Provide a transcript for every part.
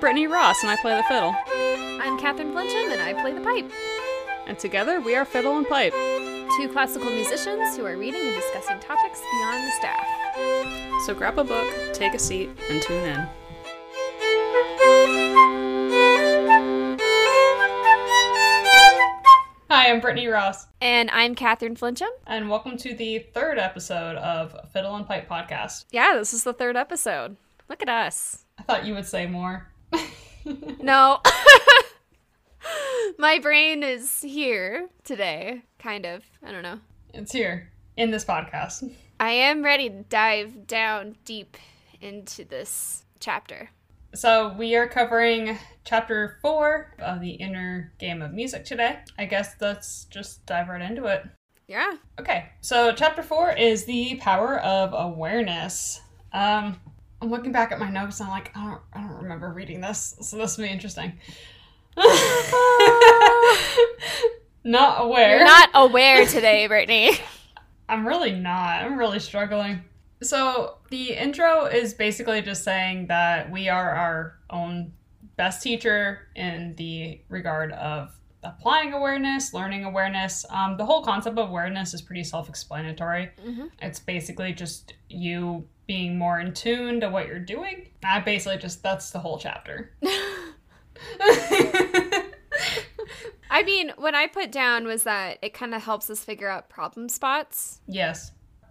Brittany Ross, and I play the fiddle. I'm Catherine Flinchum, and I play the pipe. And together we are Fiddle and Pipe. Two classical musicians who are reading and discussing topics beyond the staff. So grab a book, take a seat, and tune in. Hi, I'm Brittany Ross, And I'm Catherine Flinchum. and welcome to the third episode of Fiddle and Pipe podcast. Yeah, this is the third episode. Look at us. I thought you would say more. No. My brain is here today, kind of. I don't know. It's here in this podcast. I am ready to dive down deep into this chapter. So we are covering chapter four of the inner game of music today. I guess let's just dive right into it. Yeah. Okay, so chapter four is the power of awareness. Um, I'm looking back at my notes and I'm like, I don't, I don't remember reading this, so this will be interesting. not aware. You're not aware today, Brittany. I'm really not. I'm really struggling. So, the intro is basically just saying that we are our own best teacher in the regard of applying awareness, learning awareness. Um, the whole concept of awareness is pretty self explanatory. Mhm. It's basically just you being more in tune to what you're doing. I basically just, that's the whole chapter. I mean, what I put down was that it kind of helps us figure out problem spots. Yes.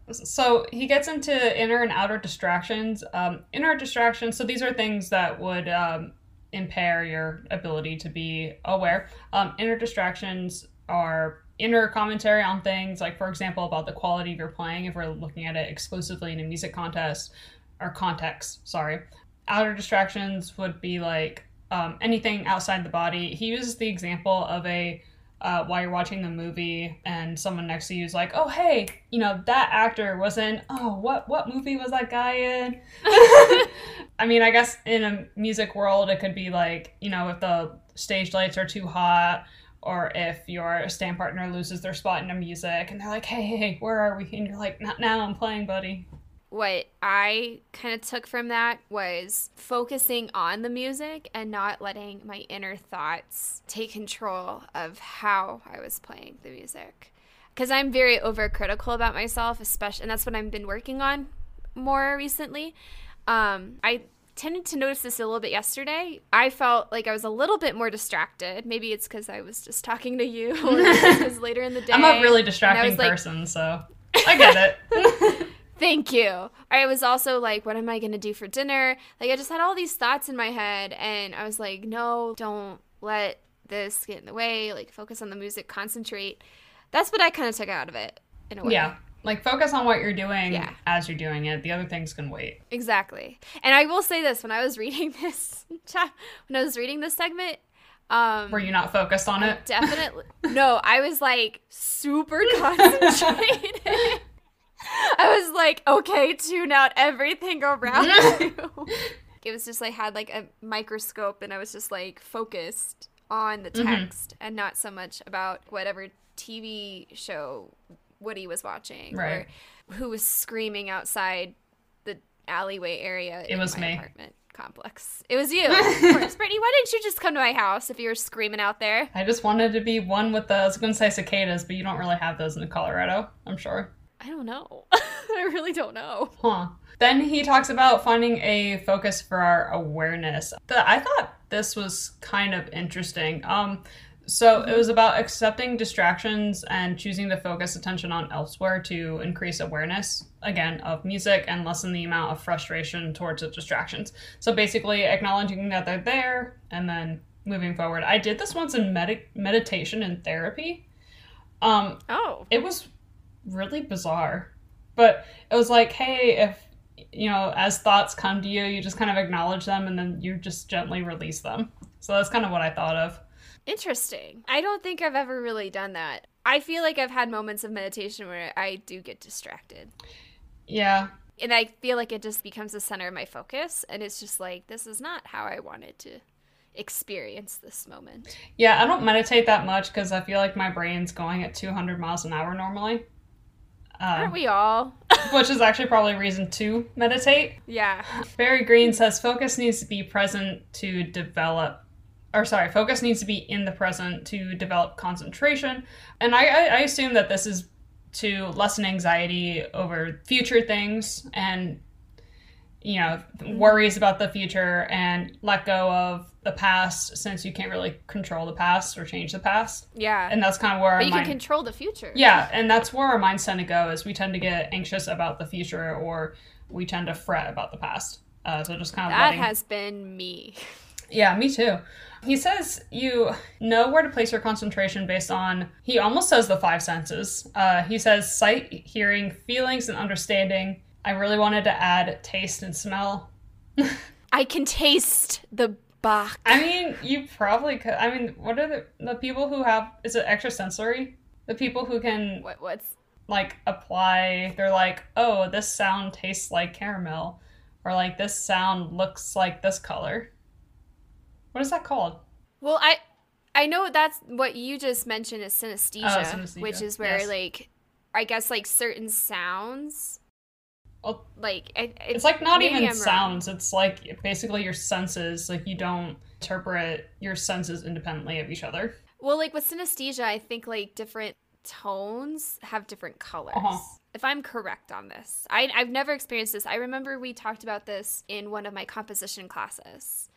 So he gets into inner and outer distractions. Um, inner distractions, so these are things that would um, impair your ability to be aware. Um, inner distractions are inner commentary on things, like, for example, about the quality of your playing, if we're looking at it exclusively in a music contest or context, sorry. Outer distractions would be like um, anything outside the body. He uses the example of a uh, while you're watching the movie and someone next to you is like, "Oh, hey, you know that actor was in. Oh, what what movie was that guy in?" I mean, I guess in a music world, it could be like, you know, if the stage lights are too hot, or if your stand partner loses their spot in the music, and they're like, "Hey, hey, hey, where are we?" And you're like, "Not now, I'm playing, buddy." What I kind of took from that was focusing on the music and not letting my inner thoughts take control of how I was playing the music. Because I'm very overcritical about myself, especially, and that's what I've been working on more recently. Um, I tended to notice this a little bit yesterday. I felt like I was a little bit more distracted. Maybe it's because I was just talking to you, later in the day. I'm a really distracting was like, person, so I get it. Thank you. I was also like, what am I going to do for dinner? Like, I just had all these thoughts in my head, and I was like, no, don't let this get in the way. Like, focus on the music, concentrate. That's what I kind of took out of it, in a way. yeah, like focus on what you're doing Yeah. as you're doing it. The other things can wait. Exactly. And I will say this when I was reading this, when I was reading this segment, um, Were you not focused on it? Definitely. No, I was like super concentrated. I was like, okay, tune out everything around you. It was just like had like a microscope and I was just like focused on the Mhm. text and not so much about whatever TV show Woody was watching Right. or who was screaming outside the alleyway area It in was me. apartment complex. It was you. Of course. Brittany, why didn't you just come to my house if you were screaming out there? I just wanted to be one with the. I was going to say cicadas, but you don't really have those in Colorado. I'm sure. I don't know. I really don't know. Huh. Then he talks about finding a focus for our awareness. The, I thought this was kind of interesting. Um, so it was about accepting distractions and choosing to focus attention on elsewhere to increase awareness again of music and lessen the amount of frustration towards the distractions. So basically, acknowledging that they're there and then moving forward. I did this once in med- meditation and therapy. Um, Oh. it was really bizarre but it was like hey if you know as thoughts come to you you just kind of acknowledge them and then you just gently release them so that's kind of what i thought of Interesting. I don't think I've ever really done that. I feel like I've had moments of meditation where I do get distracted. yeah And I feel like it just becomes the center of my focus. And it's just like, this is not how I wanted to experience this moment. yeah i don't meditate that much because i feel like my brain's going at 200 miles an hour normally Aren't um, we all? which is actually probably reason to meditate. Yeah. Barry Green says focus needs to be present to develop, or sorry, focus needs to be in the present to develop concentration. And I, I, I assume that this is to lessen anxiety over future things and you know worries about the future and let go of the past since you can't really control the past or change the past Yeah. and that's kind of where but you mind, can control the future. yeah and that's where our minds tend to go is we tend to get anxious about the future or we tend to fret about the past uh, so just kind of That letting, has been me. yeah, me too. He says you know where to place your concentration based on, he almost says the five senses. Uh, he says sight, hearing, feelings, and understanding. I really wanted to add taste and smell. I can taste the Bach. I mean, you probably could. I mean, what are the, the people who have, is it extrasensory? The people who can, What, what's like, apply, they're like, oh, this sound tastes like caramel. Or, like, this sound looks like this color. What is that called? Well, I I know that's what you just mentioned is synesthesia, Oh, synesthesia, which is where yes. like I guess like certain sounds Well, like it, It's like not even I'm wrong. sounds. It's like basically your senses. Like you don't interpret your senses independently of each other. Well, like with synesthesia, I think like different tones have different colors. Uh-huh. If I'm correct on this, I, I've never experienced this. I remember we talked about this in one of my composition classes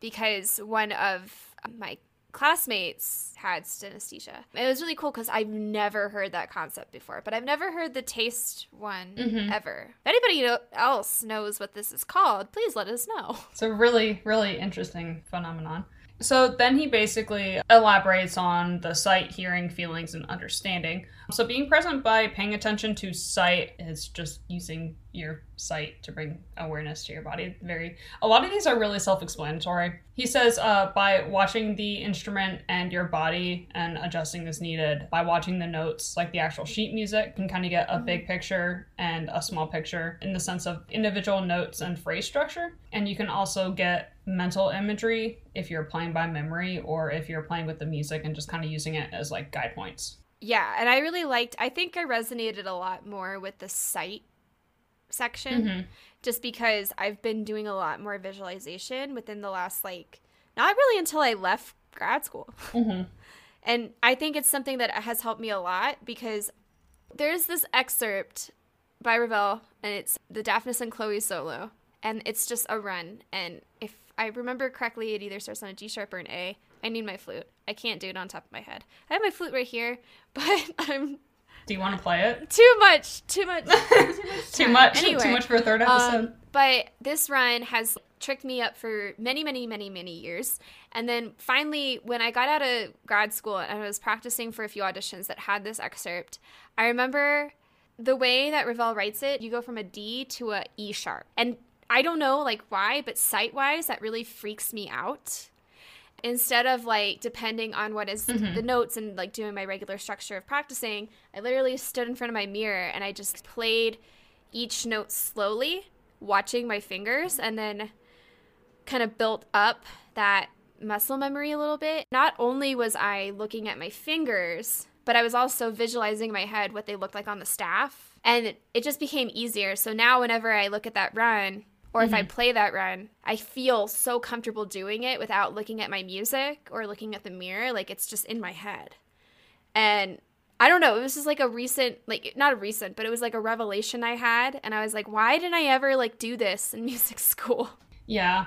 because one of my classmates had synesthesia. It was really cool because I've never heard that concept before, but I've never heard the taste one Mhm. ever. If anybody else knows what this is called, please let us know. It's a really, really interesting phenomenon. So then he basically elaborates on the sight, hearing, feelings, and understanding. So being present by paying attention to sight is just using your sight to bring awareness to your body. Very a lot of these are really self-explanatory. He says uh, by watching the instrument and your body and adjusting as needed. By watching the notes, like the actual sheet music, you can kind of get a big picture and a small picture in the sense of individual notes and phrase structure. And you can also get mental imagery if you're playing by memory or if you're playing with the music and just kind of using it as like guide points. Yeah, and I really liked. I think I resonated a lot more with the sight section, Mhm. just because I've been doing a lot more visualization within the last like not really until I left grad school, Mm-hmm. and I think it's something that has helped me a lot because there's this excerpt by Ravel, and it's the Daphnis and Chloe solo, and it's just a run, and if I remember correctly, it either starts on a G sharp or an A. I need my flute. I can't do it on top of my head. I have my flute right here, but I'm Do you want to play it? too much, too much, too much. Too much. Anyway, Too much for a third episode. um, but this run has tricked me up for many, many, many, many years. And then finally, when I got out of grad school and I was practicing for a few auditions that had this excerpt, I remember the way that Ravel writes it, you go from a D to a E sharp. And I don't know like why, but sight wise, that really freaks me out. Instead of like depending on what is mm-hmm. the notes and like doing my regular structure of practicing, I literally stood in front of my mirror and I just played each note slowly, watching my fingers, and then kind of built up that muscle memory a little bit. Not only was I looking at my fingers, but I was also visualizing in my head what they looked like on the staff. And it just became easier. So now, whenever I look at that run, or if I play that run, I feel so comfortable doing it without looking at my music or looking at the mirror. Like it's just in my head. And I don't know, it was just like a recent, like not a recent, but it was like a revelation I had. And I was like, why didn't I ever like do this in music school? Yeah.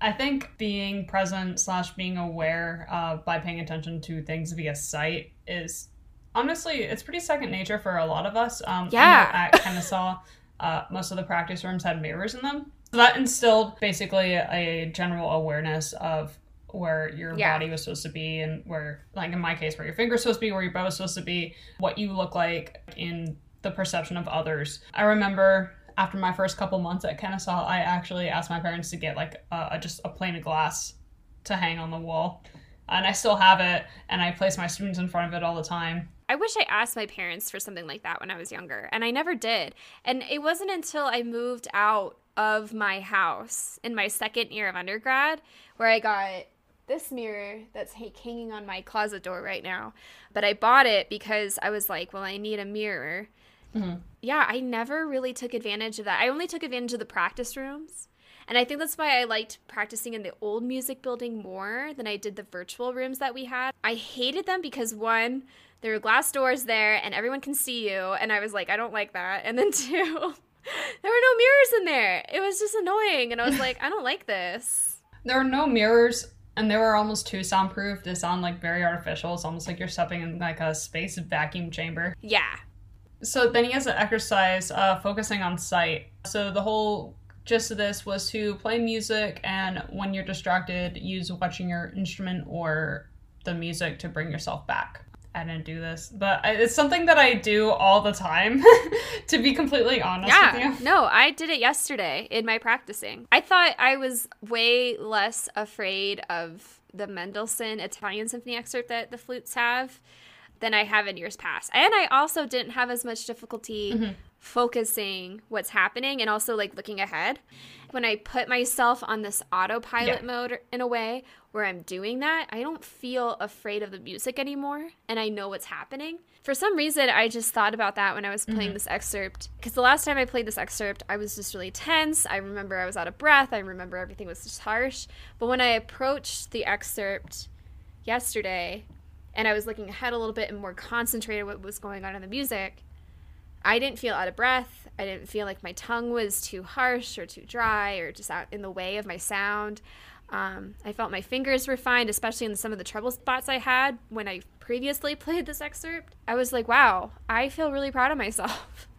I think being present slash being aware uh, by paying attention to things via sight is honestly it's pretty second nature for a lot of us. Um, I know Yeah. at Kennesaw, uh, most of the practice rooms had mirrors in them, so that instilled basically a general awareness of where your Yeah. body was supposed to be and where, like in my case, where your finger's supposed to be, where your bow is supposed to be, what you look like in the perception of others. I remember after my first couple months at Kennesaw, I actually asked my parents to get like uh, just a plane of glass to hang on the wall. And I still have it, and I place my students in front of it all the time. I wish I asked my parents for something like that when I was younger, and I never did. And it wasn't until I moved out of my house in my second year of undergrad where I got this mirror that's hanging on my closet door right now. But I bought it because I was like, well, I need a mirror Mm-hmm. Yeah, I never really took advantage of that. I only took advantage of the practice rooms. And I think that's why I liked practicing in the old music building more than I did the virtual rooms that we had. I hated them because one, there were glass doors there and everyone can see you. And I was like, I don't like that. And then two, there were no mirrors in there. It was just annoying. And I was like, I don't like this. There were no mirrors and they were almost too soundproof. They sound like very artificial. It's almost like you're stepping in like a space vacuum chamber. Yeah. So then he has an exercise uh, focusing on sight. So the whole gist of this was to play music and when you're distracted, use watching your instrument or the music to bring yourself back. I didn't do this, but it's something that I do all the time, to be completely honest with you. yeah, No, I did it yesterday in my practicing. I thought I was way less afraid of the Mendelssohn Italian Symphony excerpt that the flutes have than I have in years past. And I also didn't have as much difficulty mm-hmm. Focusing what's happening and also like looking ahead. When I put myself on this autopilot yeah. mode in a way where I'm doing that, I don't feel afraid of the music anymore and I know what's happening. For some reason, I just thought about that when I was playing mm-hmm. this excerpt. Because the last time I played this excerpt, I was just really tense. I remember I was out of breath. I remember everything was just harsh. But when I approached the excerpt yesterday and I was looking ahead a little bit and more concentrated what was going on in the music, I didn't feel out of breath. I didn't feel like my tongue was too harsh or too dry or just out in the way of my sound. Um, I felt my fingers were fine, especially in some of the trouble spots I had when I previously played this excerpt. I was like, wow, I feel really proud of myself.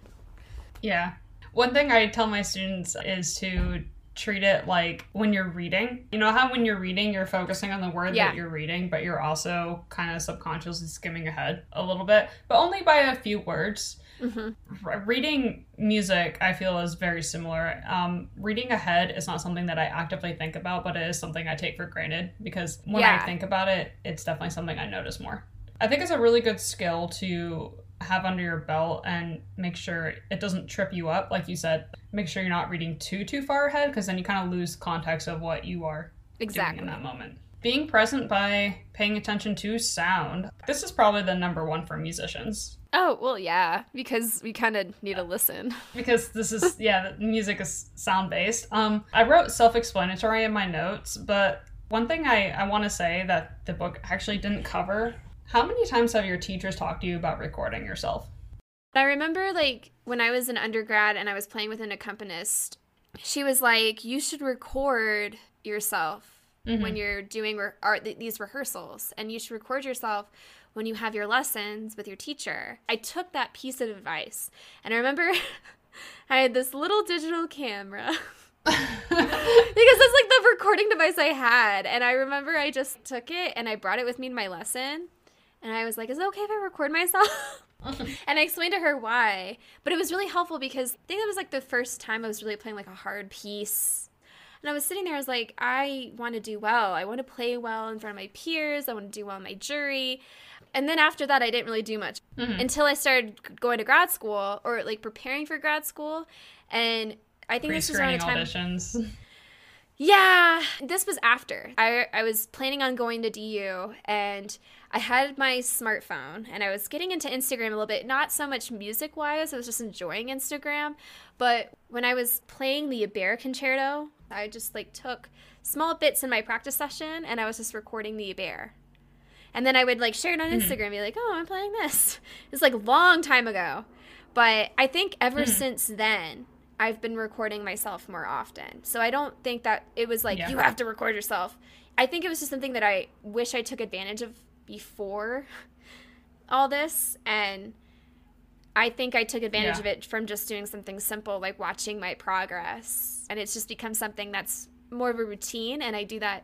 Yeah. One thing I tell my students is to treat it like when you're reading. You know how when you're reading, you're focusing on the word yeah. that you're reading, but you're also kind of subconsciously skimming ahead a little bit, but only by a few words. Mm-hmm. Reading music, I feel, is very similar. Um, reading ahead is not something that I actively think about, but it is something I take for granted because when yeah. I think about it, it's definitely something I notice more. I think it's a really good skill to have under your belt and make sure it doesn't trip you up. Like you said, make sure you're not reading too too far ahead because then you kind of lose context of what you are exactly in that moment. Being present by paying attention to sound. This is probably the number one for musicians. Oh, well, yeah, because we kind of need to listen. Because this is, yeah, music is sound based. Um, I wrote self explanatory in my notes, but one thing I, I want to say that the book actually didn't cover how many times have your teachers talked to you about recording yourself? I remember, like, when I was an undergrad and I was playing with an accompanist, she was like, You should record yourself mm-hmm. when you're doing re- art, th- these rehearsals, and you should record yourself when you have your lessons with your teacher. I took that piece of advice and I remember I had this little digital camera. because that's like the recording device I had. And I remember I just took it and I brought it with me in my lesson. And I was like, is it okay if I record myself? and I explained to her why. But it was really helpful because I think it was like the first time I was really playing like a hard piece. And I was sitting there, I was like, I want to do well. I want to play well in front of my peers. I want to do well in my jury and then after that, I didn't really do much mm-hmm. until I started going to grad school or like preparing for grad school. And I think this was around the time. Auditions. Yeah, this was after. I, I was planning on going to DU and I had my smartphone and I was getting into Instagram a little bit, not so much music wise, I was just enjoying Instagram. But when I was playing the Ibert concerto, I just like took small bits in my practice session and I was just recording the Ibert and then I would like share it on mm-hmm. Instagram, be like, "Oh, I'm playing this." It's like a long time ago, but I think ever mm-hmm. since then, I've been recording myself more often. So I don't think that it was like yeah. you have to record yourself. I think it was just something that I wish I took advantage of before all this, and I think I took advantage yeah. of it from just doing something simple like watching my progress, and it's just become something that's more of a routine, and I do that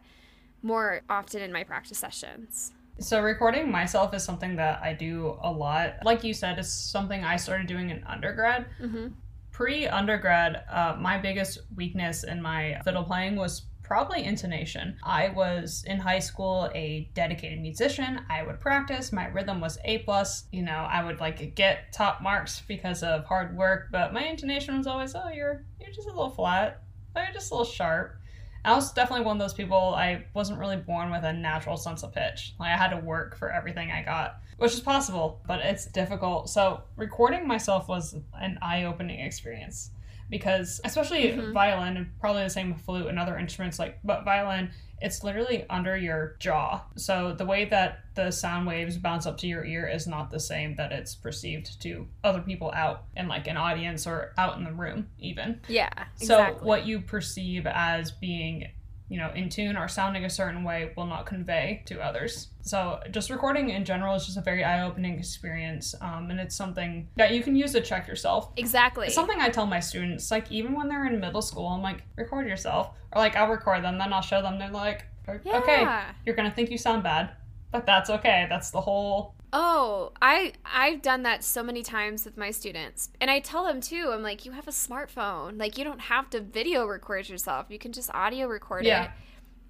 more often in my practice sessions. So recording myself is something that I do a lot. Like you said, it's something I started doing in undergrad. Mm-hmm. Pre undergrad, uh, my biggest weakness in my fiddle playing was probably intonation. I was in high school a dedicated musician. I would practice. My rhythm was A plus. You know, I would like get top marks because of hard work, but my intonation was always, oh, you're you're just a little flat. Oh, you're just a little sharp. I was definitely one of those people. I wasn't really born with a natural sense of pitch. Like I had to work for everything I got, which is possible, but it's difficult. So recording myself was an eye-opening experience because, especially Mhm. violin, and probably the same with flute and other instruments. Like, but violin, it's literally under your jaw. So the way that the sound waves bounce up to your ear is not the same that it's perceived to other people out in like an audience or out in the room, even. Yeah. So Exactly. what you perceive as being, you know, in tune or sounding a certain way will not convey to others. So just recording in general is just a very eye-opening experience, um, and it's something that you can use to check yourself. Exactly. It's something I tell my students, like even when they're in middle school, I'm like, record yourself, or like I'll record them, then I'll show them. They're like, okay, Yeah. you're gonna think you sound bad, but that's okay. That's the whole. Oh, I I've done that so many times with my students. And I tell them too, I'm like, you have a smartphone. Like you don't have to video record yourself. You can just audio record Yeah. it.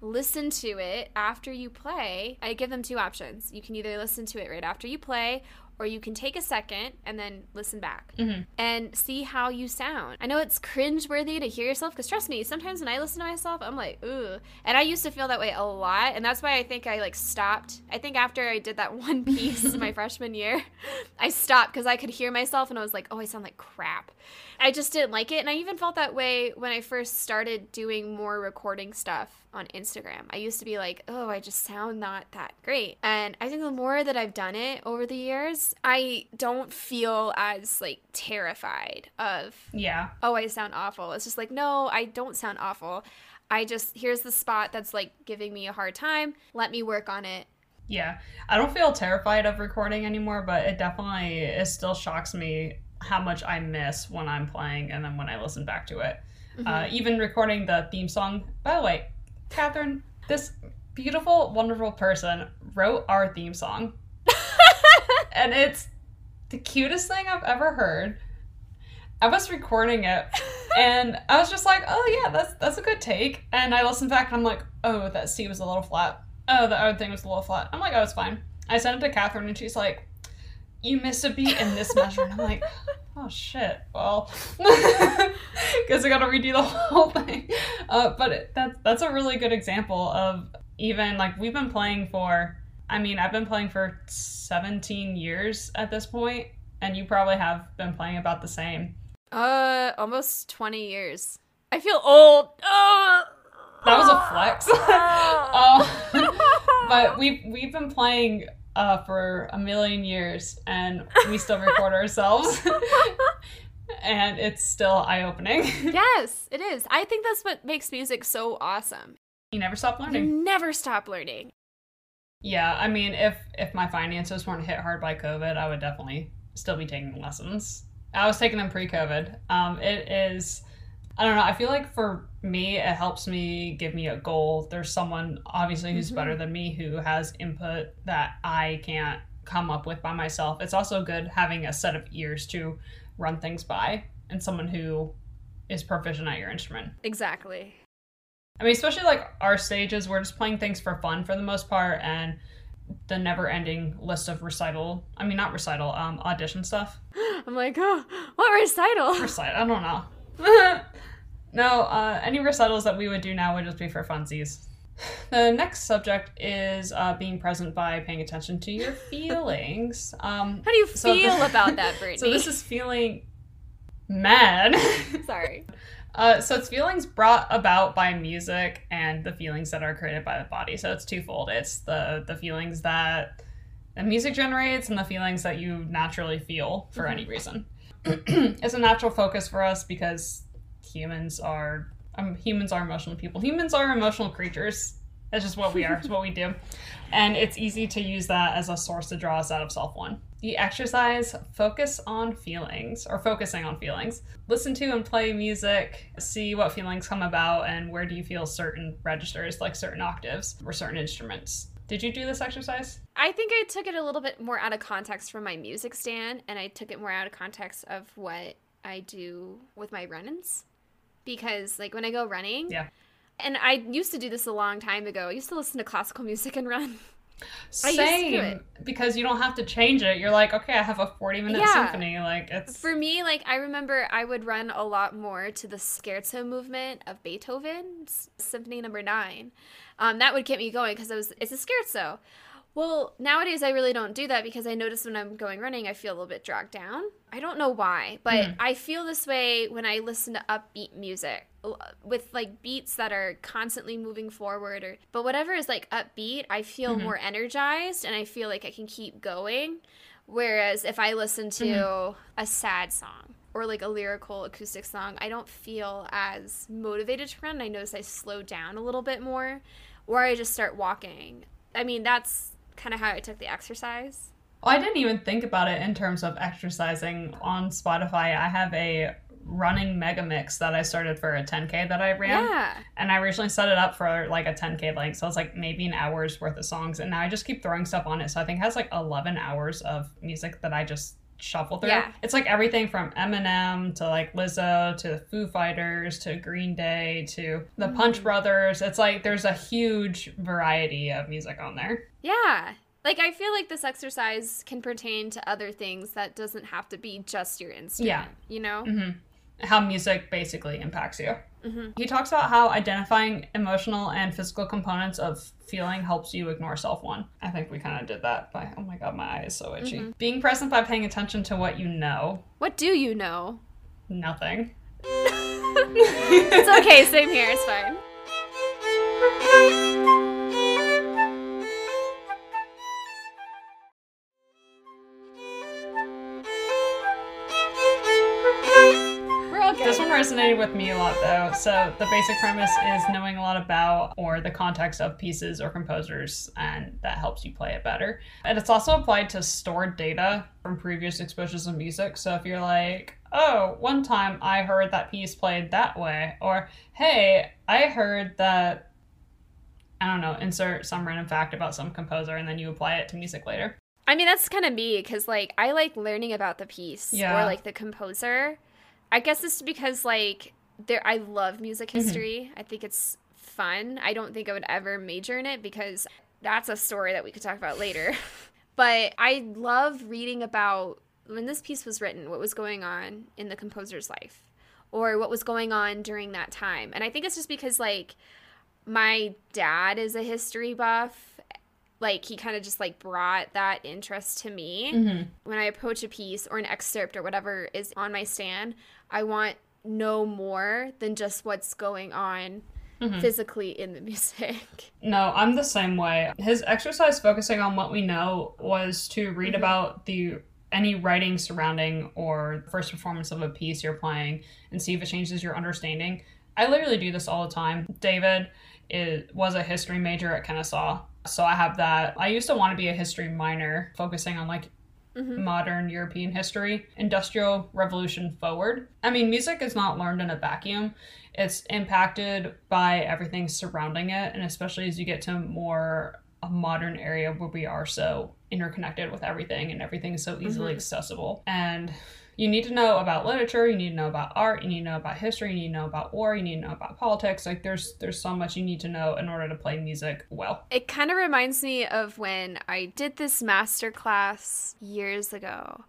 Listen to it after you play. I give them two options. You can either listen to it right after you play or you can take a second and then listen back Mhm. and see how you sound. I know it's cringeworthy to hear yourself because trust me, sometimes when I listen to myself, I'm like, ooh. And I used to feel that way a lot, and that's why I think I like stopped. I think after I did that one piece in my freshman year, I stopped because I could hear myself and I was like, oh, I sound like crap. I just didn't like it, and I even felt that way when I first started doing more recording stuff on Instagram. I used to be like, oh, I just sound not that great. And I think the more that I've done it over the years, I don't feel as like terrified of Yeah, oh, I sound awful. It's just like, no, I don't sound awful. I just, here's the spot that's like giving me a hard time. Let me work on it. Yeah, I don't feel terrified of recording anymore, but it definitely it still shocks me how much I miss when I'm playing and then when I listen back to it. Uh, even recording the theme song. By the way, Catherine, this beautiful, wonderful person wrote our theme song, and it's the cutest thing I've ever heard. I was recording it, and I was just like, "Oh yeah, that's that's a good take." And I listened back, and I'm like, "Oh, that C was a little flat. Oh, the other thing was a little flat." I'm like, "Oh, it's fine." I sent it to Catherine, and she's like, "You missed a beat in this measure." And I'm like, "Oh shit." Well, guess I gotta redo the whole thing. Uh, but it, that that's a really good example of even like we've been playing for. I mean, I've been playing for 17 years at this point, and you probably have been playing about the same. Uh, almost 20 years. I feel old. Oh, That was a flex. uh, but we've we've been playing uh, for a million years, and we still record ourselves, and it's still eye opening. yes, it is. I think that's what makes music so awesome. you never stop learning. You learning. never stop learning. Yeah, I mean, if if my finances weren't hit hard by COVID, I would definitely still be taking lessons. I was taking them pre-COVID. Um, it is, I don't know. I feel like for me, it helps me give me a goal. There's someone obviously who's Mhm. better than me who has input that I can't come up with by myself. It's also good having a set of ears to run things by and someone who is proficient at your instrument. Exactly. I mean, especially like our stages, we're just playing things for fun for the most part, and the never-ending list of recital. I mean, not recital, um, audition stuff. I'm like, oh, what recital? Recital. I don't know. no, uh, any recitals that we would do now would just be for funsies. The next subject is uh, being present by paying attention to your feelings. Um, How do you So feel the- about that, Brittany? so this is feeling mad. Sorry. Uh, so it's feelings brought about by music and the feelings that are created by the body. So it's twofold. It's the the feelings that the music generates and the feelings that you naturally feel for any reason. it's a natural focus for us because humans are um, humans are emotional people. Humans are emotional creatures. That's just what we are. it's what we do. And it's easy to use that as a source to draw us out of self one. The exercise focus on feelings or focusing on feelings. Listen to and play music, see what feelings come about and where do you feel certain registers, like certain octaves or certain instruments. Did you do this exercise? I think I took it a little bit more out of context from my music stand, and I took it more out of context of what I do with my run ins. Because, like, when I go running, Yeah. and I used to do this a long time ago, I used to listen to classical music and run. Same, because you don't have to change it. You're like, okay, I have a 40 minute yeah. symphony. Like it's for me. Like I remember, I would run a lot more to the scherzo movement of Beethoven's Symphony Number Nine. Um, that would get me going because it was it's a scherzo. Well, nowadays I really don't do that because I notice when I'm going running, I feel a little bit dragged down. I don't know why, but mm. I feel this way when I listen to upbeat music with like beats that are constantly moving forward or but whatever is like upbeat, I feel mm-hmm. more energized and I feel like I can keep going. Whereas if I listen to mm-hmm. a sad song or like a lyrical acoustic song, I don't feel as motivated to run. I notice I slow down a little bit more or I just start walking. I mean, that's kind of how I took the exercise. Well, I didn't even think about it in terms of exercising on Spotify. I have a running mega mix that I started for a 10k that I ran. Yeah. And I originally set it up for like a 10k length, so it's like maybe an hour's worth of songs, and now I just keep throwing stuff on it. So I think it has like 11 hours of music that I just shuffle through. Yeah. It's like everything from Eminem to like Lizzo to the Foo Fighters to Green Day to the mm. Punch Brothers. It's like there's a huge variety of music on there. Yeah. Like I feel like this exercise can pertain to other things that doesn't have to be just your instrument. Yeah. You know? Mm-hmm. How music basically impacts you. Mm-hmm. He talks about how identifying emotional and physical components of feeling helps you ignore self one. I think we kind of did that by, oh my god, my eye is so itchy. Mm-hmm. Being present by paying attention to what you know. What do you know? Nothing. it's okay, same here, it's fine. resonated with me a lot though. So the basic premise is knowing a lot about or the context of pieces or composers, and that helps you play it better. And it's also applied to stored data from previous exposures of music. So if you're like, oh, one time I heard that piece played that way, or hey, I heard that I don't know, insert some random fact about some composer and then you apply it to music later. I mean, that's kind of me because, like, I like learning about the piece yeah. or, like, the composer. I guess it's because like there I love music mm-hmm. history. Mm-hmm. I think it's fun. I don't think I would ever major in it because that's a story that we could talk about later. but I love reading about when this piece was written, what was going on in the composer's life or what was going on during that time. And I think it's just because like my dad is a history buff like he kind of just like brought that interest to me mm-hmm. when i approach a piece or an excerpt or whatever is on my stand i want no more than just what's going on mm-hmm. physically in the music no i'm the same way his exercise focusing on what we know was to read mm-hmm. about the any writing surrounding or first performance of a piece you're playing and see if it changes your understanding i literally do this all the time david is, was a history major at kennesaw so I have that. I used to want to be a history minor, focusing on like Mm-hmm. modern European history, industrial revolution forward. I mean, music is not learned in a vacuum. It's impacted by everything surrounding it, and especially as you get to more a modern area where we are so interconnected with everything and everything is so easily mm-hmm. accessible. And you need to know about literature, you need to know about art, you need to know about history, you need to know about war, you need to know about politics. Like there's there's so much you need to know in order to play music well. It kind of reminds me of when I did this master class years ago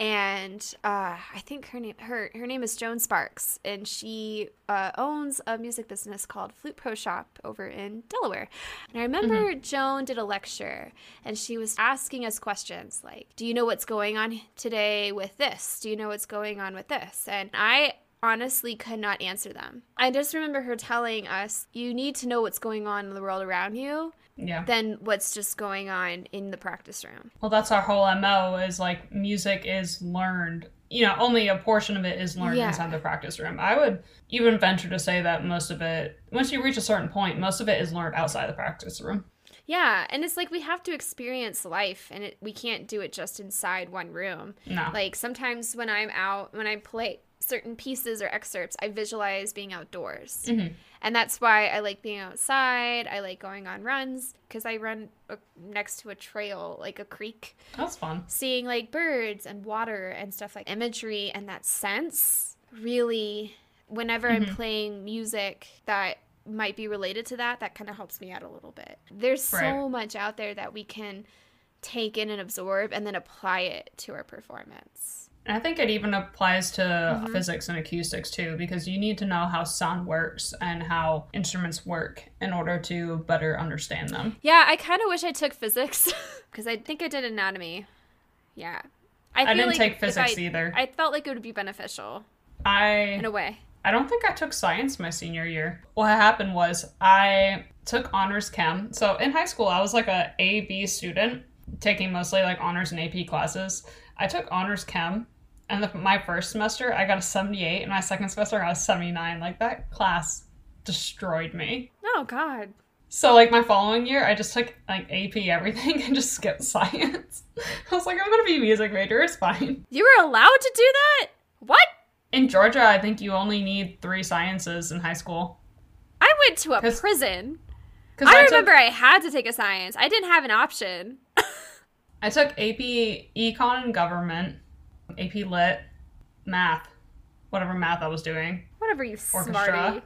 and uh, I think her name her her name is Joan Sparks, and she uh, owns a music business called Flute Pro Shop over in Delaware. And I remember mm-hmm. Joan did a lecture, and she was asking us questions like, "Do you know what's going on today with this? Do you know what's going on with this?" And I honestly could not answer them. I just remember her telling us, "You need to know what's going on in the world around you." Yeah. than what's just going on in the practice room. Well, that's our whole MO is like music is learned. You know, only a portion of it is learned yeah. inside the practice room. I would even venture to say that most of it, once you reach a certain point, most of it is learned outside the practice room. Yeah, and it's like we have to experience life, and it, we can't do it just inside one room. No. Like sometimes when I'm out, when I play certain pieces or excerpts, I visualize being outdoors. Mm-hmm. And that's why I like being outside. I like going on runs because I run next to a trail, like a creek. That's fun. Seeing like birds and water and stuff like imagery and that sense really, whenever mm-hmm. I'm playing music that might be related to that, that kind of helps me out a little bit. There's Right. so much out there that we can take in and absorb and then apply it to our performance. And I think it even applies to mm-hmm. physics and acoustics too, because you need to know how sound works and how instruments work in order to better understand them. Yeah, I kind of wish I took physics because I think I did anatomy. Yeah. I, feel didn't like take physics I, either. I felt like it would be beneficial I in a way. I don't think I took science my senior year. What happened was I took honors chem. So in high school, I was like a A B student, taking mostly like honors and AP classes. I took honors chem, and the, my first semester I got a seventy eight, and my second semester I got a seventy nine. Like that class destroyed me. Oh God. So like my following year, I just took like AP everything and just skipped science. I was like, I'm gonna be a music major. It's fine. You were allowed to do that? What? In Georgia, I think you only need three sciences in high school. I went to a 'Cause- prison. 'Cause I, took- remember I had to take a science. I didn't have an option. I took AP Econ and Government, AP Lit, Math, whatever math I was doing. Whatever, you Orchestra. smarty.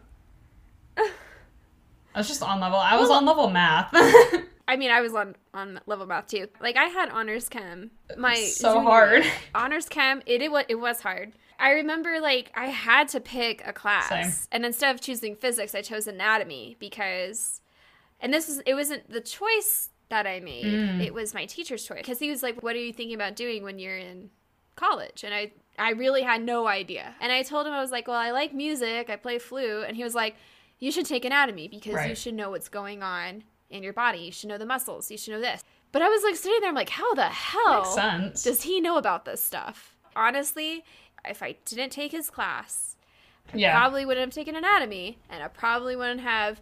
I was just on level. I was Well- on level math. I mean, I was on on level math too. Like I had honors chem. My so hard. honors chem. It it was it was hard. I remember like I had to pick a class, Same. and instead of choosing physics, I chose anatomy because, and this is it wasn't the choice that I made. Mm. It was my teacher's choice because he was like, "What are you thinking about doing when you're in college?" And I I really had no idea. And I told him I was like, "Well, I like music. I play flute," and he was like, "You should take anatomy because you should know what's going on in your body. You should know the muscles. You should know this." But I was like sitting there, I'm like, "How the hell does he know about this stuff?" Honestly, if I didn't take his class, yeah. probably wouldn't have taken anatomy, and I probably wouldn't have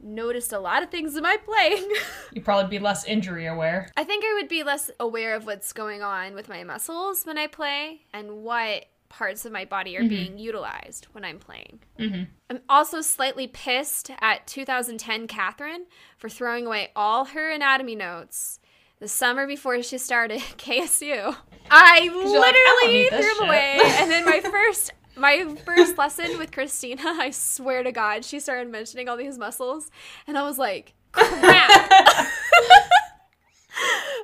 noticed a lot of things in my playing. You'd probably be less injury aware. I think I would be less aware of what's going on with my muscles when I play and what parts of my body are being utilized when I'm playing. Mhm. I'm also slightly pissed at 2010 Catherine for throwing away all her anatomy notes the summer before she started KSU. I you're like, "I literally threw them shit." away. And then my first my first lesson with Christina, I swear to God, she started mentioning all these muscles, and I was like, crap.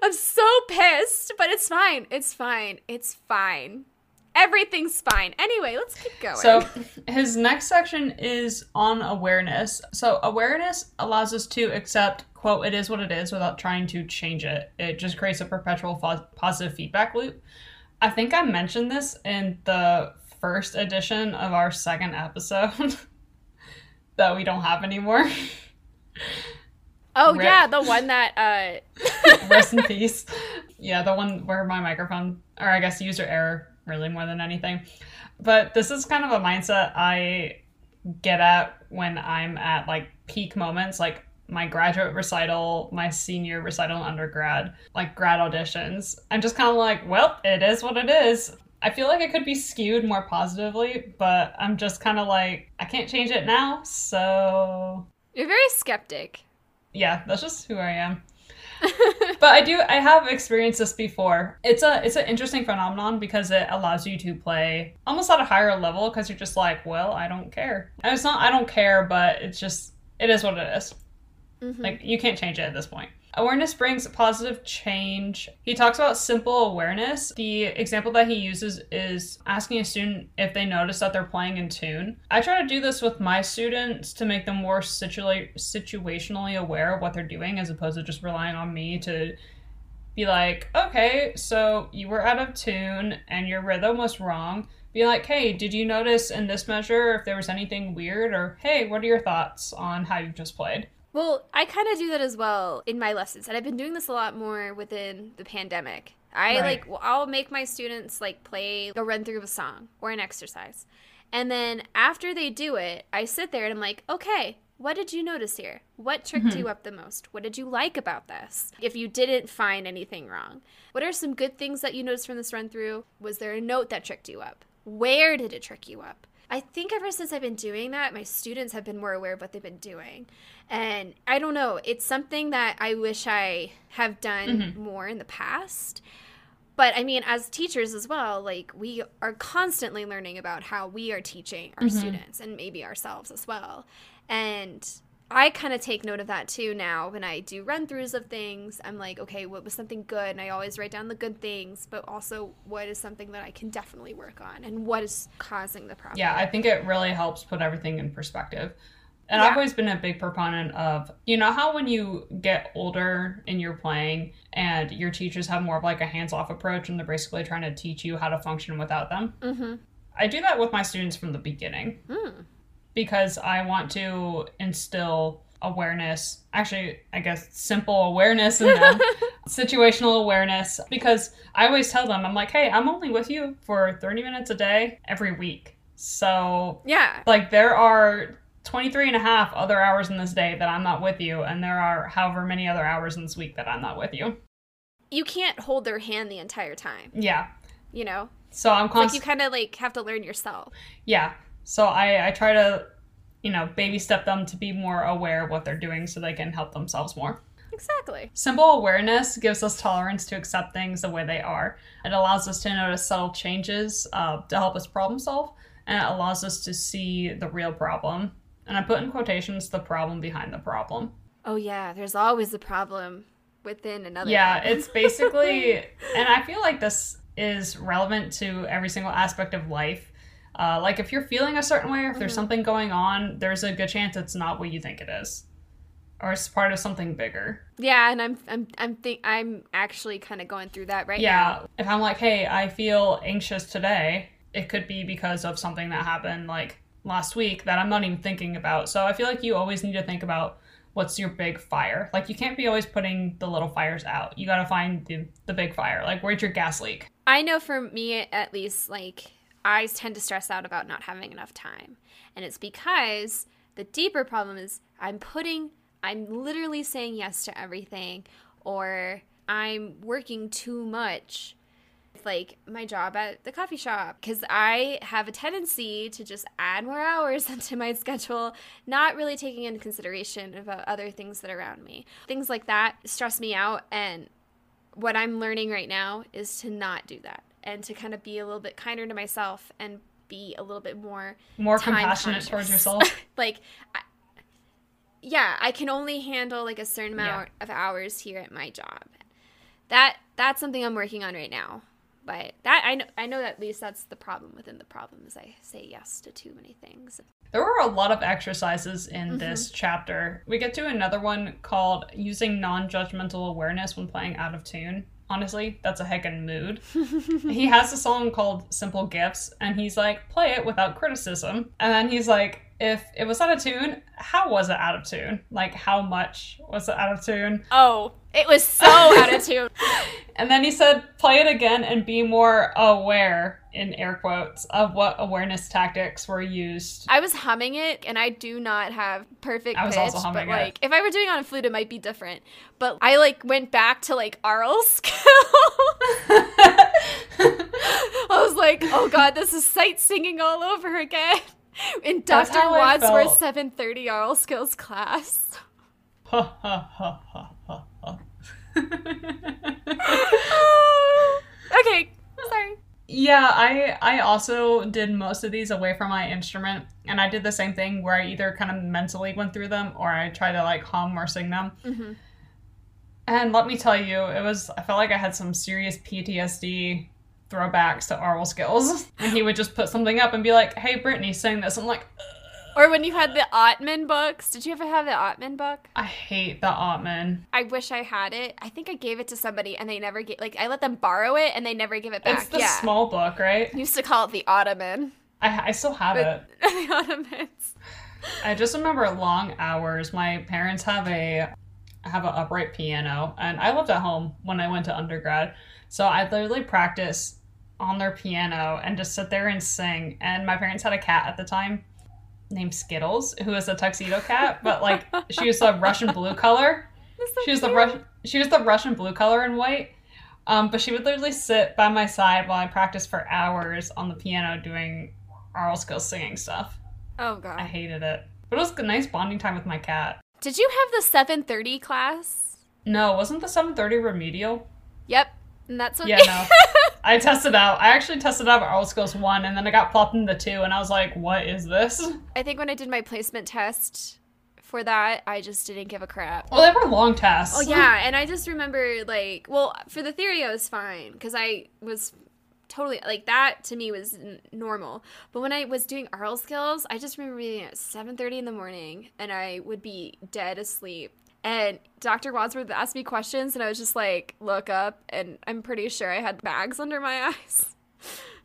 I'm so pissed, but it's fine. It's fine. It's fine. Everything's fine. Anyway, let's keep going. So his next section is on awareness. So awareness allows us to accept, quote, it is what it is without trying to change it. It just creates a perpetual fo- positive feedback loop. I think I mentioned this in the first edition of our second episode that we don't have anymore. oh rip. yeah, the one that uh Rest in peace. Yeah, the one where my microphone, or I guess user error, really more than anything. But this is kind of a mindset I get at when I'm at like peak moments, like my graduate recital, my senior recital in undergrad, like grad auditions. I'm just kind of like, well, it is what it is. I feel like it could be skewed more positively, but I'm just kind of like, I can't change it now. So, you're very skeptic. yeah, that's just who I am but I do I have experienced this before. It's a it's an interesting phenomenon because it allows you to play almost at a higher level because you're just like, well, I don't care. And it's not I don't care, but it's just it is what it is. Mhm. Like you can't change it at this point. Awareness brings positive change. He talks about simple awareness. The example that he uses is asking a student if they notice that they're playing in tune. I try to do this with my students to make them more situa- situationally aware of what they're doing as opposed to just relying on me to be like, okay, so you were out of tune and your rhythm was wrong. Be like, hey, did you notice in this measure if there was anything weird? Or, hey, what are your thoughts on how you've just played? Well, I kind of do that as well in my lessons, and I've been doing this a lot more within the pandemic. I Right. like well, I'll make my students like play a run through of a song or an exercise. And then after they do it, I sit there and I'm like, "Okay, what did you notice here? What tricked mm-hmm. you up the most? What did you like about this? If you didn't find anything wrong, what are some good things that you noticed from this run through? Was there a note that tricked you up? Where did it trick you up? I think ever since I've been doing that, my students have been more aware of what they've been doing. And I don't know, it's something that I wish I have done mm-hmm. more in the past. But I mean, as teachers as well, like we are constantly learning about how we are teaching our mm-hmm. students and maybe ourselves as well. And I kind of take note of that too now when I do run throughs of things. I'm like, okay, what was something good? And I always write down the good things, but also what is something that I can definitely work on and what is causing the problem. Yeah, I think it really helps put everything in perspective. And Yeah. I've always been a big proponent of, you know, how when you get older and you're playing and your teachers have more of like a hands off approach and they're basically trying to teach you how to function without them. Mm-hmm. I do that with my students from the beginning Mm. Because I want to instill awareness, actually, I guess simple awareness in them, situational awareness. Because I always tell them, I'm like, hey, I'm only with you for 30 minutes a day every week. So Yeah. like there are 23 and a half other hours in this day that I'm not with you, and there are however many other hours in this week that I'm not with you. You can't hold their hand the entire time, Yeah. you know? So I'm like you kind of like have to learn yourself. yeah. So I, I try to, you know, baby step them to be more aware of what they're doing so they can help themselves more. Exactly. Simple awareness gives us tolerance to accept things the way they are. It allows us to notice subtle changes uh, to help us problem solve, and it allows us to see the real problem. And I put in quotations the problem behind the problem. Oh yeah, there's always a problem within another. Yeah, problem. it's basically, and I feel like this is relevant to every single aspect of life. Uh, like if you're feeling a certain way, or if there's Mhm. something going on, there's a good chance it's not what you think it is, or it's part of something bigger. yeah, and I'm I'm I'm think I'm actually kind of going through that right yeah, now. Yeah, if I'm like, hey, I feel anxious today, it could be because of something that happened like last week that I'm not even thinking about. So I feel like you always need to think about what's your big fire. Like you can't be always putting the little fires out. You got to find the the big fire. Like where's your gas leak? I know for me at least, like I tend to stress out about not having enough time, and it's because the deeper problem is I'm putting, I'm literally saying yes to everything, or I'm working too much. It's Like my job at the coffee shop, because I have a tendency to just add more hours into my schedule, not really taking into consideration about other things that are around me. Things like that stress me out, and what I'm learning right now is to not do that and to kind of be a little bit kinder to myself and be a little bit more More compassionate conscious. towards yourself. like I, yeah i can only handle like a certain Yeah. amount of hours here at my job that that's something i'm working on right now but that i know i know that at least that's the problem within the problem is i say yes to too many things There were a lot of exercises in Mm-hmm. this chapter. We get to another one called using non judgmental awareness when playing out of tune. Honestly, that's a heckin' mood. he has a song called Simple Gifts, and he's like, play it without criticism. And then he's like, if it was out of tune, how was it out of tune? Like, how much was it out of tune? oh it was so out of tune And then he said, play it again and be more aware, in air quotes, of what awareness tactics were used. I was humming it, and I do not have perfect I was pitch. also humming but it. like, if I were doing it on a flute, it might be different. But I like went back to like aural skill. I was like, oh god, this is sight singing all over again. In That's Dr. Wadsworth's 730 aural skills class. Ha ha ha ha. okay, sorry. Yeah, I I also did most of these away from my instrument, and I did the same thing where I either kind of mentally went through them or I tried to like hum or sing them. Mhm. And let me tell you, it was I felt like I had some serious PTSD throwbacks to aural skills. And he would just put something up and be like, "Hey, Brittany, sing this." I'm like, Or when you had the Ottman books. Did you ever have the Ottman book? I hate the Ottman. I wish I had it. I think I gave it to somebody and they never gave like I let them borrow it and they never give it back. It's the yeah. small book, right? I used to call it the Ottoman. I I still have it. the Ottomans. I just remember long hours. My parents have a have an upright piano, and I lived at home when I went to undergrad, so I literally practice on their piano and just sit there and sing. And my parents had a cat at the time named Skittles, who was a tuxedo cat, but like she was a Russian blue color. So She was the. Russian. She was the Russian blue color and white. Um, but she would literally sit by my side while I practiced for hours on the piano doing aural skills singing stuff. Oh god. I hated it. But it was a nice bonding time with my cat. Did you have the 730 class? No, wasn't the 730 remedial? Yep. And that's what Yeah, no. I tested out. I actually tested out Aural Skills 1 and then I got plopped into 2 and I was like, what is this? I think when I did my placement test, for that. I just didn't give a crap. Well, they were long tests. Oh yeah, and I just remember like, well, for the theory I was fine because I was totally like that to me was n- normal. But when I was doing aural skills, I just remember being at seven thirty in the morning, and I would be dead asleep. And Dr. Wadsworth asked me questions, and I was just like, look up, and I'm pretty sure I had bags under my eyes.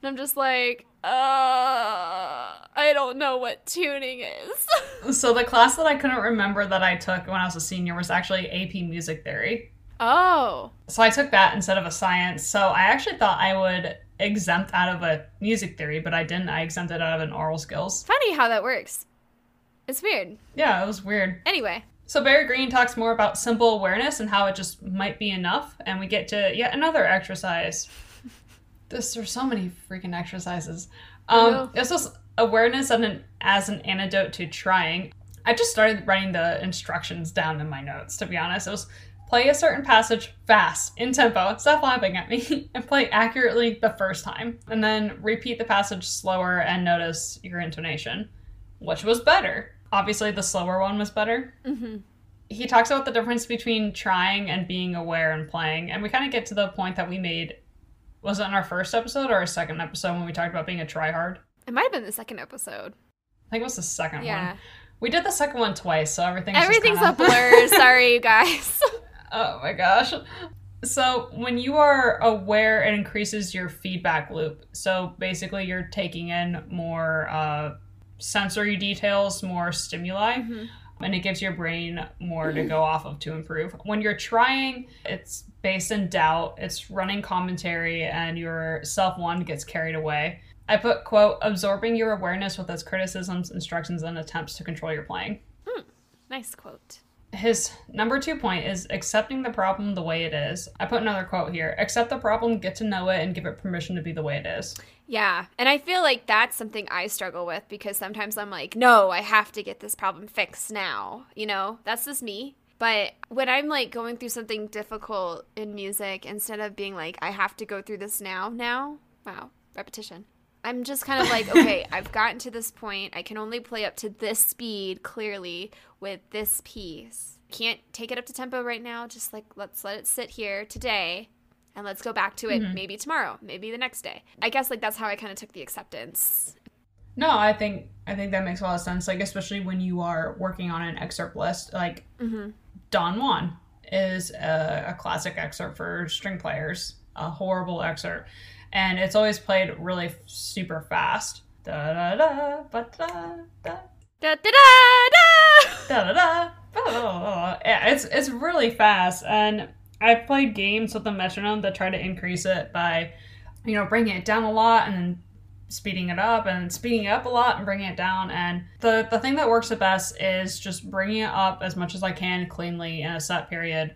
And I'm just like, uh, I don't know what tuning is. So the class that I couldn't remember that I took when I was a senior was actually AP Music Theory. oh, So I took that instead of a science. So I actually thought I would exempt out of a music theory, but I didn't. I exempted out of an aural skills. funny how that works. It's weird. Yeah, it was weird. Anyway, So Barry Green talks more about simple awareness and how it just might be enough, and we get to yet another exercise. This there's so many freaking exercises. Um, this was awareness and an, as an antidote to trying. I just started writing the instructions down in my notes. To be honest, it was play a certain passage fast in tempo. Stop laughing at me and play accurately the first time, and then repeat the passage slower and notice your intonation, which was better. Obviously, the slower one was better hmm he talks about the difference between trying and being aware and playing and we kind of get to the point that we made was it in our first episode or our second episode when we talked about being a tryhard it might have been the second episode. i think it was the second Yeah. one we did the second one twice so everything's just Everything's kinda- a blur. Sorry, you guys. oh my gosh so when you are aware it increases your feedback loop so basically you're taking in more uh, sensory details more stimuli Mhm. and it gives your brain more to go off of to improve. When you're trying, it's based in doubt, it's running commentary, and your self one gets carried away. I put, quote, absorbing your awareness with its criticisms, instructions, and attempts to control your playing. nice quote. His number two point is accepting the problem the way it is. I put another quote here accept the problem, get to know it, and give it permission to be the way it is. Yeah, and I feel like that's something I struggle with because sometimes I'm like, no, I have to get this problem fixed now. You know, that's just me. But when I'm like going through something difficult in music, instead of being like, I have to go through this now, now, wow, repetition. I'm just kind of like, okay, I've gotten to this point. I can only play up to this speed clearly with this piece. Can't take it up to tempo right now. Just like, let's let it sit here today and let's go back to it maybe tomorrow, maybe the next day. I guess like that's how I kind of took the acceptance. No, I think I think that makes a lot of sense. Like especially when you are working on an excerpt list, like Mm-hmm. Don Juan is a, a classic excerpt for string players, a horrible excerpt, and it's always played really f- super fast. Da da da ba da da Da da da da. da, da, da. Yeah, it's it's really fast, and I've played games with the metronome that try to increase it by, you know, bringing it down a lot and then speeding it up and speeding it up a lot and bringing it down. And the the thing that works the best is just bringing it up as much as I can cleanly in a set period,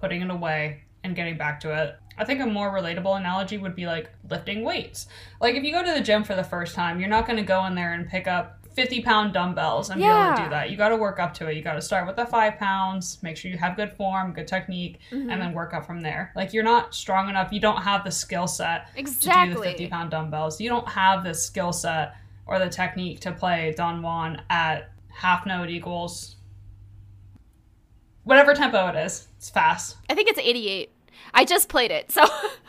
putting it away and getting back to it. I think a more relatable analogy would be like lifting weights. Like if you go to the gym for the first time, you're not going to go in there and pick up 50 pound dumbbells and be able to do that. You got to work up to it. You got to start with the five pounds, make sure you have good form, good technique, Mm-hmm. and then work up from there. Like you're not strong enough. You don't have the skill set to do the 50 pound dumbbells. You don't have the skill set or the technique to play Don Juan at half note equals whatever tempo it is. It's fast. I think it's 88. I just played it, so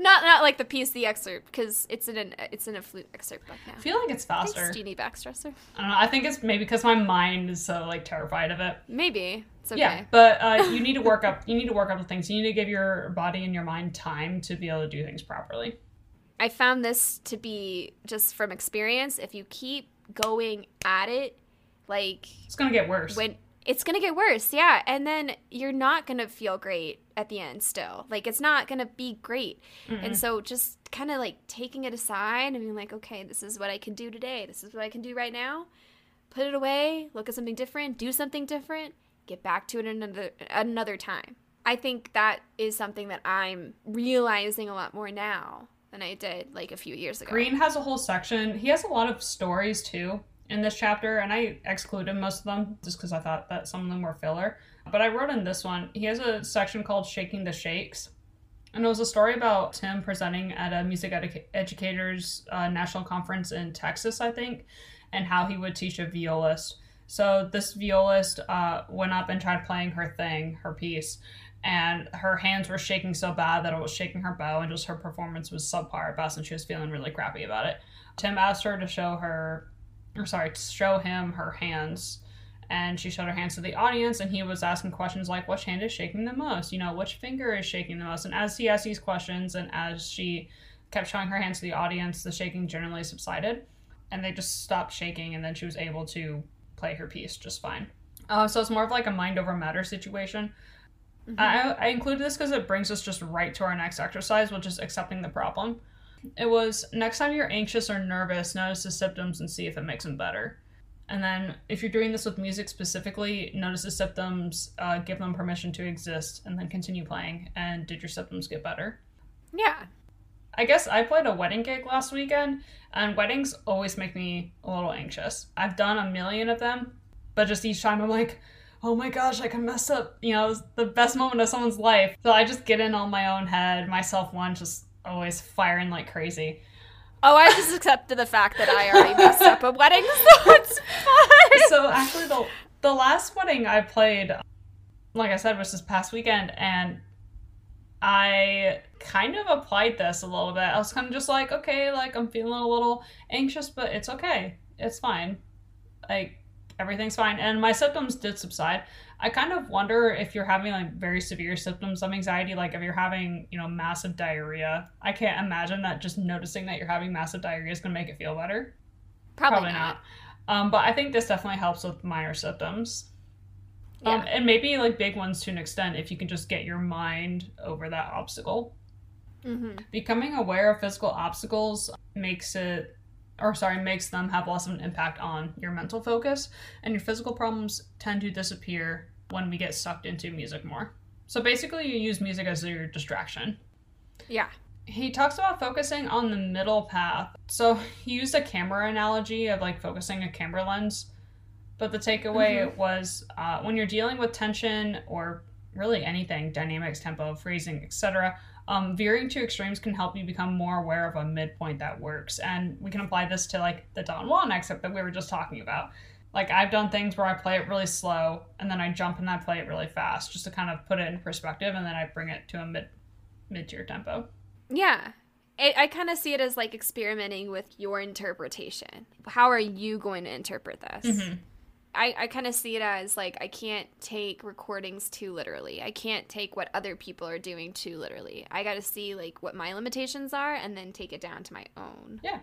not not like the piece the excerpt because it's in an it's in a flute excerpt book now. I feel like it's faster. Thanks, Jeanne Baxtresser. I don't know. I think it's maybe because my mind is so like terrified of it. Maybe it's okay. Yeah, but uh, you need to work up. You need to work up the things. You need to give your body and your mind time to be able to do things properly. I found this to be just from experience. If you keep going at it, like It's gonna get worse. when it's gonna get worse, yeah, and then you're not gonna feel great at the end. Still, like it's not gonna be great, and so just kind of like taking it aside and being like, okay, this is what I can do today. This is what I can do right now. Put it away. Look at something different. Do something different. Get back to it another another time. I think that is something that I'm realizing a lot more now than I did like a few years ago. Green has a whole section. He has a lot of stories too in this chapter, and I excluded most of them just because I thought that some of them were filler. But I wrote in this one, he has a section called Shaking the Shakes. And it was a story about Tim presenting at a music edu- educators uh, national conference in Texas, I think, and how he would teach a violist. So this violist uh, went up and tried playing her thing, her piece, and her hands were shaking so bad that it was shaking her bow, and just her performance was subpar at best, and she was feeling really crappy about it. Tim asked her to show her, or sorry, to show him her hands, and she showed her hands to the audience, and he was asking questions like, which hand is shaking the most? You know, which finger is shaking the most? And as he asked these questions, and as she kept showing her hands to the audience, the shaking generally subsided, and they just stopped shaking, and then she was able to play her piece just fine. Uh, so it's more of like a mind over matter situation Mm-hmm. I, I included this because it brings us just right to our next exercise, which is accepting the problem. It was next time you're anxious or nervous, notice the symptoms and see if it makes them better. And then, if you're doing this with music specifically, notice the symptoms, uh, give them permission to exist, and then continue playing. And did your symptoms get better? Yeah. I guess I played a wedding gig last weekend, and weddings always make me a little anxious. I've done a million of them, but just each time I'm like, oh my gosh, I can mess up, you know, the best moment of someone's life. So I just get in on my own head, myself one, just always firing like crazy. Oh, I just accepted the fact that I already messed up a wedding, so it's fine. So actually, the the last wedding I played, like I said, was this past weekend, and I kind of applied this a little bit. I was kind of just like, okay, like I'm feeling a little anxious, but it's okay, it's fine. Like everything's fine. And my symptoms did subside. I kind of wonder if you're having like very severe symptoms of anxiety, like if you're having, you know, massive diarrhea. I can't imagine that just noticing that you're having massive diarrhea is going to make it feel better. Probably, Probably not. not. Um, but I think this definitely helps with minor symptoms. Yeah. Um, and maybe like big ones to an extent if you can just get your mind over that obstacle. Mm-hmm. Becoming aware of physical obstacles makes it or sorry, makes them have less of an impact on your mental focus, and your physical problems tend to disappear when we get sucked into music more. So basically, you use music as your distraction. Yeah. He talks about focusing on the middle path. So he used a camera analogy of like focusing a camera lens. But the takeaway mm-hmm. was uh, when you're dealing with tension or really anything, dynamics, tempo, phrasing, etc., um, veering to extremes can help you become more aware of a midpoint that works. And we can apply this to like the Don Juan excerpt that we were just talking about. Like I've done things where I play it really slow and then I jump and I play it really fast just to kind of put it in perspective and then I bring it to a mid mid tier tempo. Yeah. I, I kind of see it as like experimenting with your interpretation. How are you going to interpret this? Mm-hmm. I, I kind of see it as like I can't take recordings too literally. I can't take what other people are doing too literally. I got to see like what my limitations are and then take it down to my own. Yeah.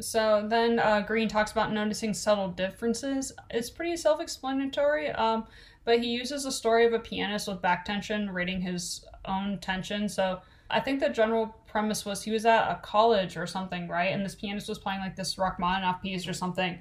So then uh, Green talks about noticing subtle differences. It's pretty self explanatory, um, but he uses the story of a pianist with back tension rating his own tension. So I think the general premise was he was at a college or something, right? And this pianist was playing like this Rachmaninoff piece or something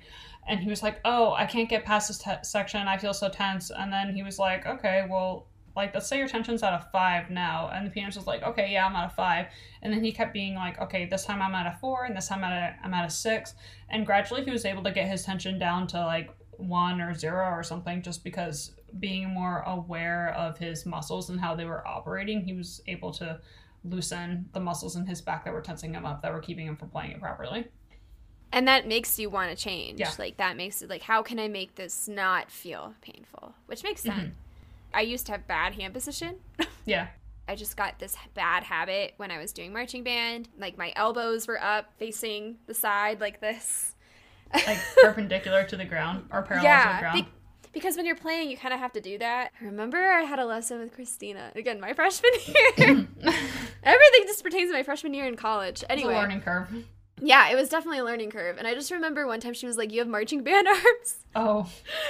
and he was like, "Oh, I can't get past this section. I feel so tense." And then he was like, "Okay, well, like let's say your tension's at a five now," and the pianist was like, "Okay, yeah, I'm at a five. And then he kept being like, "Okay, this time I'm at a four, and this time I'm at a, I'm at a six. And gradually he was able to get his tension down to like one or zero or something, just because being more aware of his muscles and how they were operating, he was able to loosen the muscles in his back that were tensing him up that were keeping him from playing it properly and that makes you want to change yeah. like that makes it like how can i make this not feel painful which makes mm-hmm. sense mm-hmm. i used to have bad hand position yeah i just got this bad habit when i was doing marching band like my elbows were up facing the side like this like perpendicular to the ground or parallel yeah, to the ground be- because when you're playing, you kind of have to do that. Remember I had a lesson with Christina again, my freshman year. Everything just pertains to my freshman year in college. Anyway, learning curve. Yeah, it was definitely a learning curve. And I just remember one time she was like, You have marching band arms. Oh.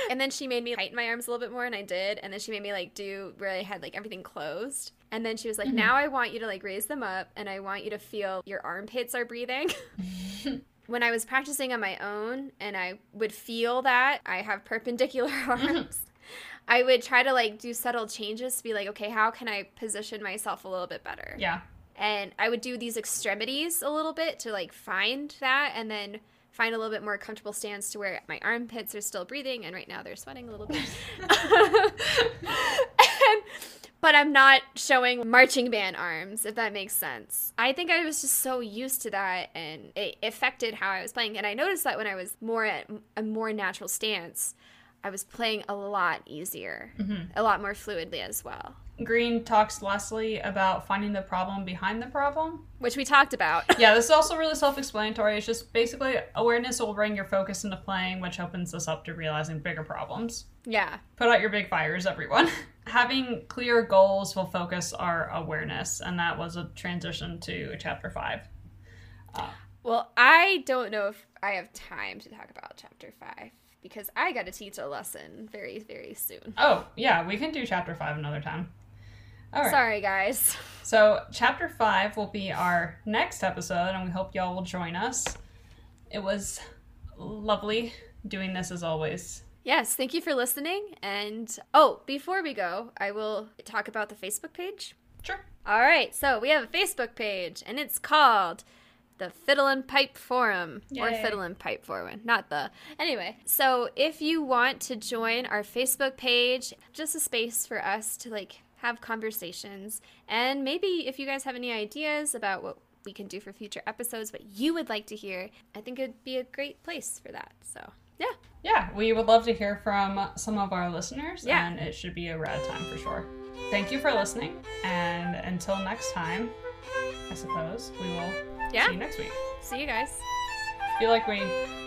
And then she made me tighten my arms a little bit more, and I did. And then she made me like do where I had like everything closed. And then she was like, mm-hmm. Now I want you to like raise them up, and I want you to feel your armpits are breathing. when I was practicing on my own and I would feel that I have perpendicular arms. I would try to like do subtle changes to be like, okay, how can I position myself a little bit better? Yeah and I would do these extremities a little bit to like find that and then find a little bit more comfortable stance to where my armpits are still breathing and right now they're sweating a little bit. and, but I'm not showing marching band arms, if that makes sense. I think I was just so used to that and it affected how I was playing. And I noticed that when I was more at a more natural stance, I was playing a lot easier, Mm-hmm. a lot more fluidly as well, Green talks lastly about finding the problem behind the problem. which we talked about. Yeah, this is also really self explanatory. It's just basically awareness will bring your focus into playing, which opens us up to realizing bigger problems. yeah. Put out your big fires, everyone. Having clear goals will focus our awareness, and that was a transition to chapter five. Uh, well, I don't know if I have time to talk about chapter five because I got to teach a lesson very, very soon. Oh, yeah, we can do chapter five another time. All right. Sorry, guys. So, chapter five will be our next episode, and we hope y'all will join us. It was lovely doing this as always. Yes, thank you for listening. And oh, before we go, I will talk about the Facebook page. Sure. All right, so we have a Facebook page, and it's called the Fiddle and Pipe Forum, or Fiddle and Pipe Forum, not the. Anyway, so if you want to join our Facebook page, just a space for us to like have conversations, and maybe if you guys have any ideas about what we can do for future episodes, what you would like to hear, I think it'd be a great place for that. So yeah, Yeah, we would love to hear from some of our listeners, Yeah. and it should be a rad time for sure. Thank you for listening, and until next time, I suppose we will Yeah. see you next week. see you guys. I feel like we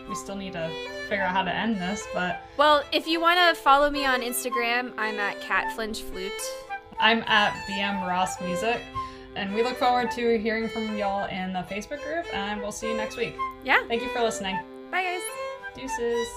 we still need to figure out how to end this, but Well, if you want to follow me on Instagram, I'm at Catflinch Flute. I'm at BM Ross Music, and we look forward to hearing from y'all in the Facebook group, and we'll see you next week. Yeah, Thank you for listening. bye guys. Deuces.